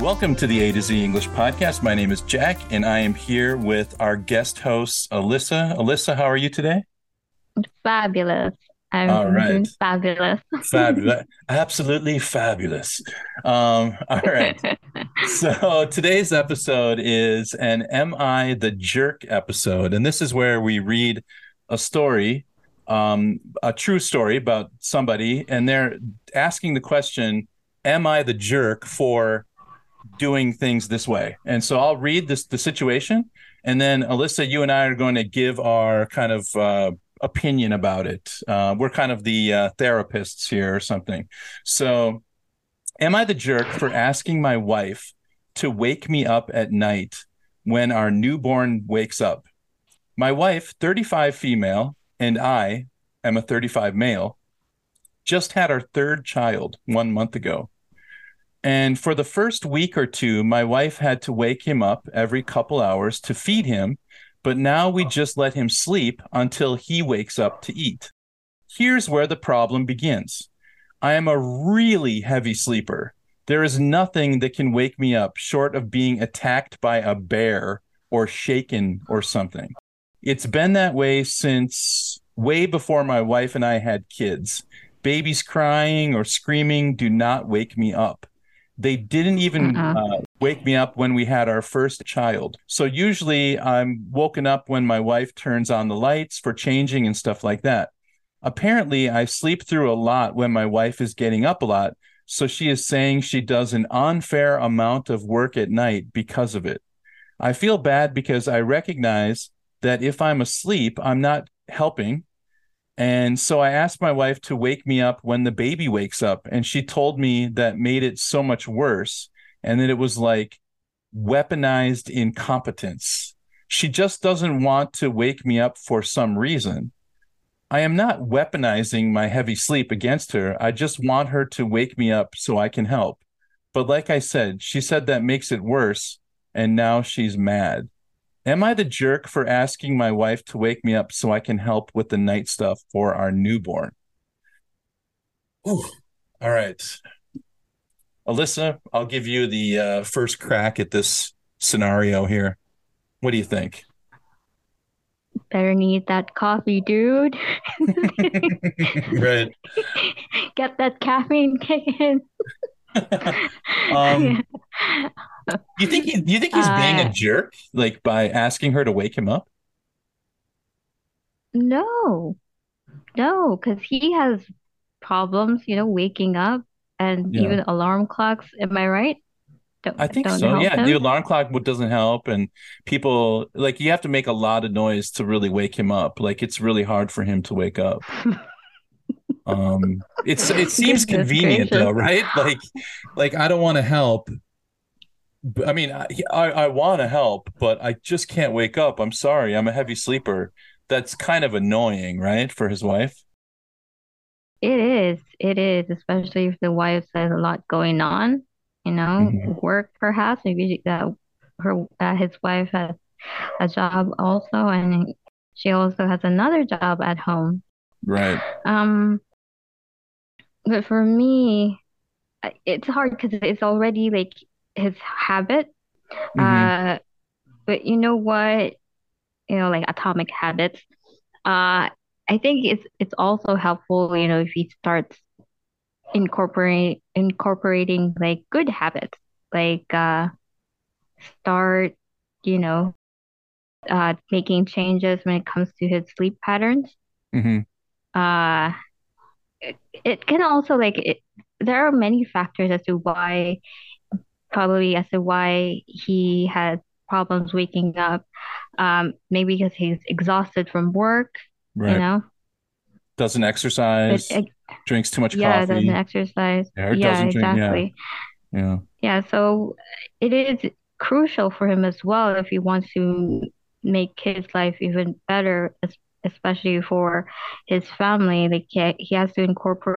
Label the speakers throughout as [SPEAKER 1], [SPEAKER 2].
[SPEAKER 1] Welcome to the A to Z English podcast. My name is Jack, and I am here with our guest host, Alyssa. Alyssa, how are you today?
[SPEAKER 2] Fabulous. I'm
[SPEAKER 1] All right.
[SPEAKER 2] fabulous.
[SPEAKER 1] Fabulous. Absolutely fabulous. Um, all right. so today's episode is an Am I the Jerk episode. And this is where we read a story, um, a true story about somebody, and they're asking the question, Am I the jerk for doing things this way. And so I'll read this the situation, and then Alyssa, you and I are going to give our kind of uh, opinion about it. Uh, we're kind of the uh, therapists here or something. So, am I the jerk for asking my wife to wake me up at night when our newborn wakes up? My wife, 35 female, and I am a 35 male, just had our third child one month ago. And for the first week or two, my wife had to wake him up every couple hours to feed him. But now we just let him sleep until he wakes up to eat. Here's where the problem begins I am a really heavy sleeper. There is nothing that can wake me up short of being attacked by a bear or shaken or something. It's been that way since way before my wife and I had kids. Babies crying or screaming do not wake me up. They didn't even uh, wake me up when we had our first child. So usually I'm woken up when my wife turns on the lights for changing and stuff like that. Apparently, I sleep through a lot when my wife is getting up a lot. So she is saying she does an unfair amount of work at night because of it. I feel bad because I recognize that if I'm asleep, I'm not helping. And so I asked my wife to wake me up when the baby wakes up. And she told me that made it so much worse and that it was like weaponized incompetence. She just doesn't want to wake me up for some reason. I am not weaponizing my heavy sleep against her. I just want her to wake me up so I can help. But like I said, she said that makes it worse. And now she's mad. Am I the jerk for asking my wife to wake me up so I can help with the night stuff for our newborn? Ooh. All right. Alyssa, I'll give you the uh, first crack at this scenario here. What do you think?
[SPEAKER 2] Better need that coffee, dude.
[SPEAKER 1] right.
[SPEAKER 2] Get that caffeine kicking.
[SPEAKER 1] um, you think he, you think he's being a
[SPEAKER 2] Uh,
[SPEAKER 1] jerk, like by asking her to wake him up?
[SPEAKER 2] No, no, because he has problems, you know, waking up and
[SPEAKER 1] Yeah.
[SPEAKER 2] even alarm clocks. Am I right? Don't,
[SPEAKER 1] I think so. Yeah,
[SPEAKER 2] him?
[SPEAKER 1] the alarm clock doesn't help, and people like you have to make a lot of noise to really wake him up. Like it's really hard for him to wake up. Um, it's it seems convenient though, right? Like, like I don't want to help. I mean, I I, I want to help, but I just can't wake up. I'm sorry, I'm a heavy sleeper. That's kind of annoying, right, for his wife?
[SPEAKER 2] It is. It is, especially if the wife has a lot going on, you know,
[SPEAKER 1] Mhm.
[SPEAKER 2] work perhaps. Maybe that her uh, his wife has a job also, and she also has another job at home.
[SPEAKER 1] Right.
[SPEAKER 2] Um, but for me, it's hard because it's already like his habit.
[SPEAKER 1] Mhm.
[SPEAKER 2] Uh, but you know what? You know, like atomic habits. Uh, I think it's it's also helpful, you know, if he starts incorporate incorporating like good habits, like uh, start, you know, uh, making changes when it comes to his sleep patterns.
[SPEAKER 1] Mhm.
[SPEAKER 2] Uh, it, it can also like it, there are many factors as to why probably as to why he has problems waking up. Um, maybe because he's exhausted from work,
[SPEAKER 1] Right.
[SPEAKER 2] you know.
[SPEAKER 1] Doesn't
[SPEAKER 2] But
[SPEAKER 1] exercise,
[SPEAKER 2] uh,
[SPEAKER 1] drinks too much
[SPEAKER 2] yeah,
[SPEAKER 1] coffee.
[SPEAKER 2] doesn't exercise.
[SPEAKER 1] Yeah,
[SPEAKER 2] Yeah,
[SPEAKER 1] doesn't drink. Yeah.
[SPEAKER 2] exactly.
[SPEAKER 1] Yeah.
[SPEAKER 2] Yeah, so it is crucial for him as well if he wants to make his life even better, es- especially for his family. Like he, he has to incorporate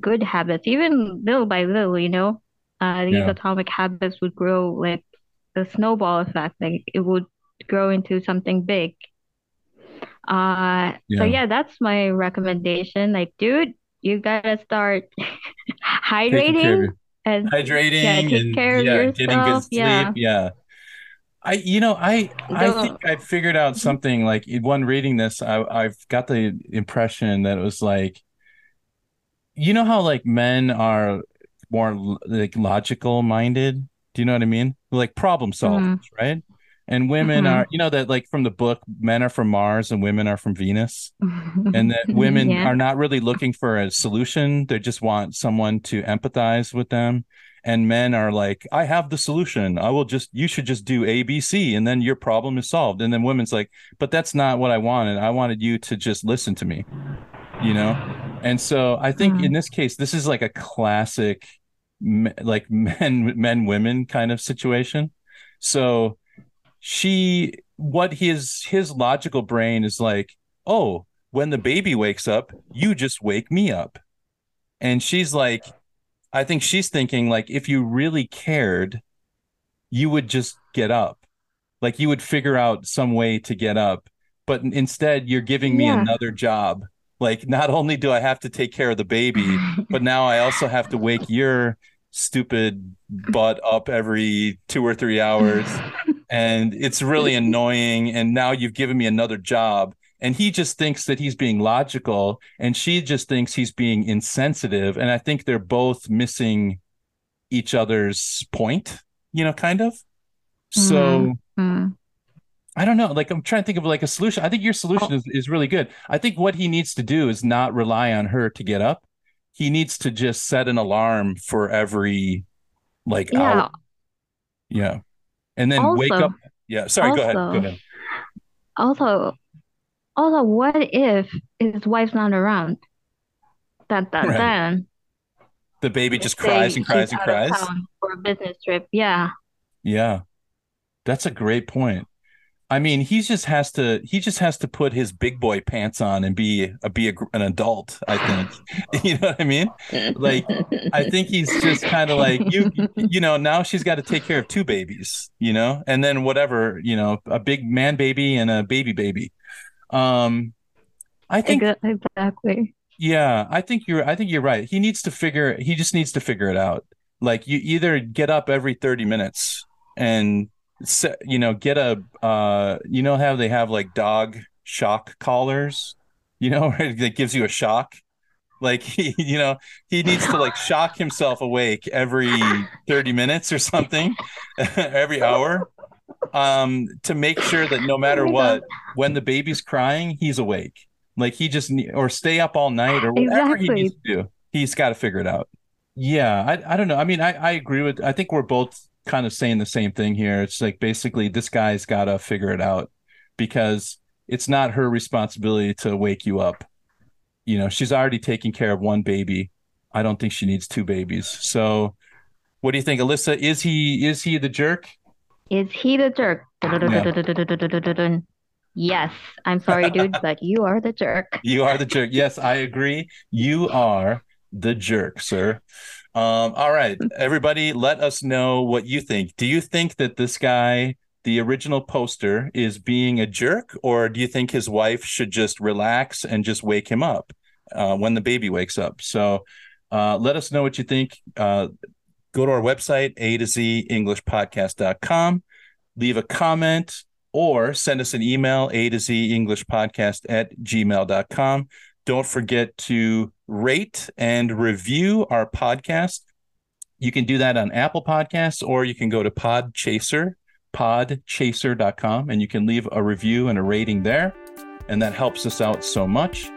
[SPEAKER 2] Good habits, even little by little, you know. Uh, these
[SPEAKER 1] Yeah.
[SPEAKER 2] atomic habits would grow like the snowball effect, like it would grow into something big. Uh, so
[SPEAKER 1] Yeah.
[SPEAKER 2] yeah, that's my recommendation. Like, dude, you gotta start
[SPEAKER 1] Taking care of
[SPEAKER 2] hydrating and
[SPEAKER 1] hydrating
[SPEAKER 2] Yeah, take
[SPEAKER 1] and
[SPEAKER 2] care of
[SPEAKER 1] yeah, getting good
[SPEAKER 2] yourself,
[SPEAKER 1] sleep.
[SPEAKER 2] yeah.
[SPEAKER 1] Yeah. I you know, I I think I figured out something like one reading this, I I've got the impression that it was like you know how like men are more like logical minded? Do you know what I mean? Like problem solvers, right? And women
[SPEAKER 2] Mhm.
[SPEAKER 1] are, you know, that like from the book, men are from Mars and women are from Venus and that women
[SPEAKER 2] Yeah.
[SPEAKER 1] are not really looking for a solution they just want someone to empathize with them and men are like i have the solution i will just you should just do abc and then your problem is solved and then women's like but that's not what i wanted i wanted you to just listen to me you know? And so i think
[SPEAKER 2] Mhm.
[SPEAKER 1] in this case this is like a classic like men men women kind of situation. So she what his his logical brain is like oh when the baby wakes up you just wake me up. And she's like i think she's thinking like if you really cared you would just get up. Like you would figure out some way to get up but instead you're giving me
[SPEAKER 2] Yeah.
[SPEAKER 1] another job like not only do i have to take care of the baby but now i also have to wake your stupid butt up every two or three hours. And it's really annoying. And now you've given me another job. And he just thinks that he's being logical and she just thinks he's being insensitive. And i think they're both missing each other's point you know kind of. So
[SPEAKER 2] Mm.
[SPEAKER 1] I don't know like i'm trying to think of like a solution i think your oh. solution is, is really good i think what he needs to do is not rely on her to get up he needs to just set an alarm for every like
[SPEAKER 2] Yeah.
[SPEAKER 1] hour yeah and then wake up yeah sorry go ahead go
[SPEAKER 2] also-
[SPEAKER 1] ahead
[SPEAKER 2] Also, also, what if his wife's not around? Dun, dun,
[SPEAKER 1] Right.
[SPEAKER 2] dun.
[SPEAKER 1] The baby just cries and cries and cries.
[SPEAKER 2] for a business trip. Yeah.
[SPEAKER 1] Yeah. That's a great point. I mean, he just has to he just has to put his big boy pants on and be a be a, an adult, I think. you know what I mean? Like I think he's just kind of like you you know, now she's got to take care of two babies, you know? And then whatever, you know, a big man baby and a baby baby. Um I think
[SPEAKER 2] exactly.
[SPEAKER 1] yeah, I think you're I think you're right. He needs to figure he just needs to figure it out. Like you either get up every 30 minutes and you know, get a uh you know how they have like dog shock collars, you know, that gives you a shock. Like he, you know, he needs to like shock himself awake every 30 minutes or something, every hour, um, to make sure that no matter what, when the baby's crying, he's awake. Like he just or stay up all night or whatever he needs to do. He's got to figure it out. Yeah, I I don't know. I mean, I I agree with. I think we're both kind of saying the same thing here. It's like basically this guy's got to figure it out because it's not her responsibility to wake you up. You know, she's already taking care of one baby. I don't think she needs two babies. So, what do you think, Alyssa? Is he is he the jerk?
[SPEAKER 2] Is he the jerk? Yeah. Yes, I'm sorry, dude, but you are the jerk.
[SPEAKER 1] You are the jerk. Yes, I agree. You are the jerk, sir. Um, all right, everybody, let us know what you think. Do you think that this guy, the original poster, is being a jerk, or do you think his wife should just relax and just wake him up uh, when the baby wakes up? So uh, let us know what you think. Uh, go to our website, a to z englishpodcast.com, leave a comment or send us an email, a to z english podcast at gmail.com. Don't forget to rate and review our podcast. You can do that on Apple Podcasts or you can go to Podchaser, podchaser.com, and you can leave a review and a rating there. And that helps us out so much.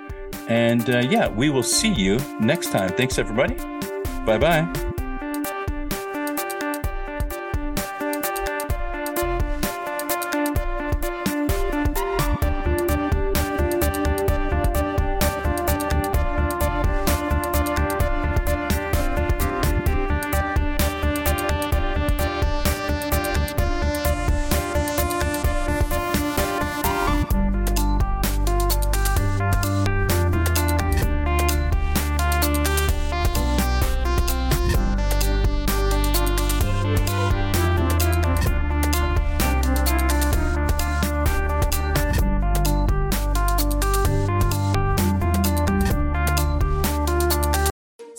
[SPEAKER 1] And uh, yeah, we will see you next time. Thanks, everybody. Bye bye.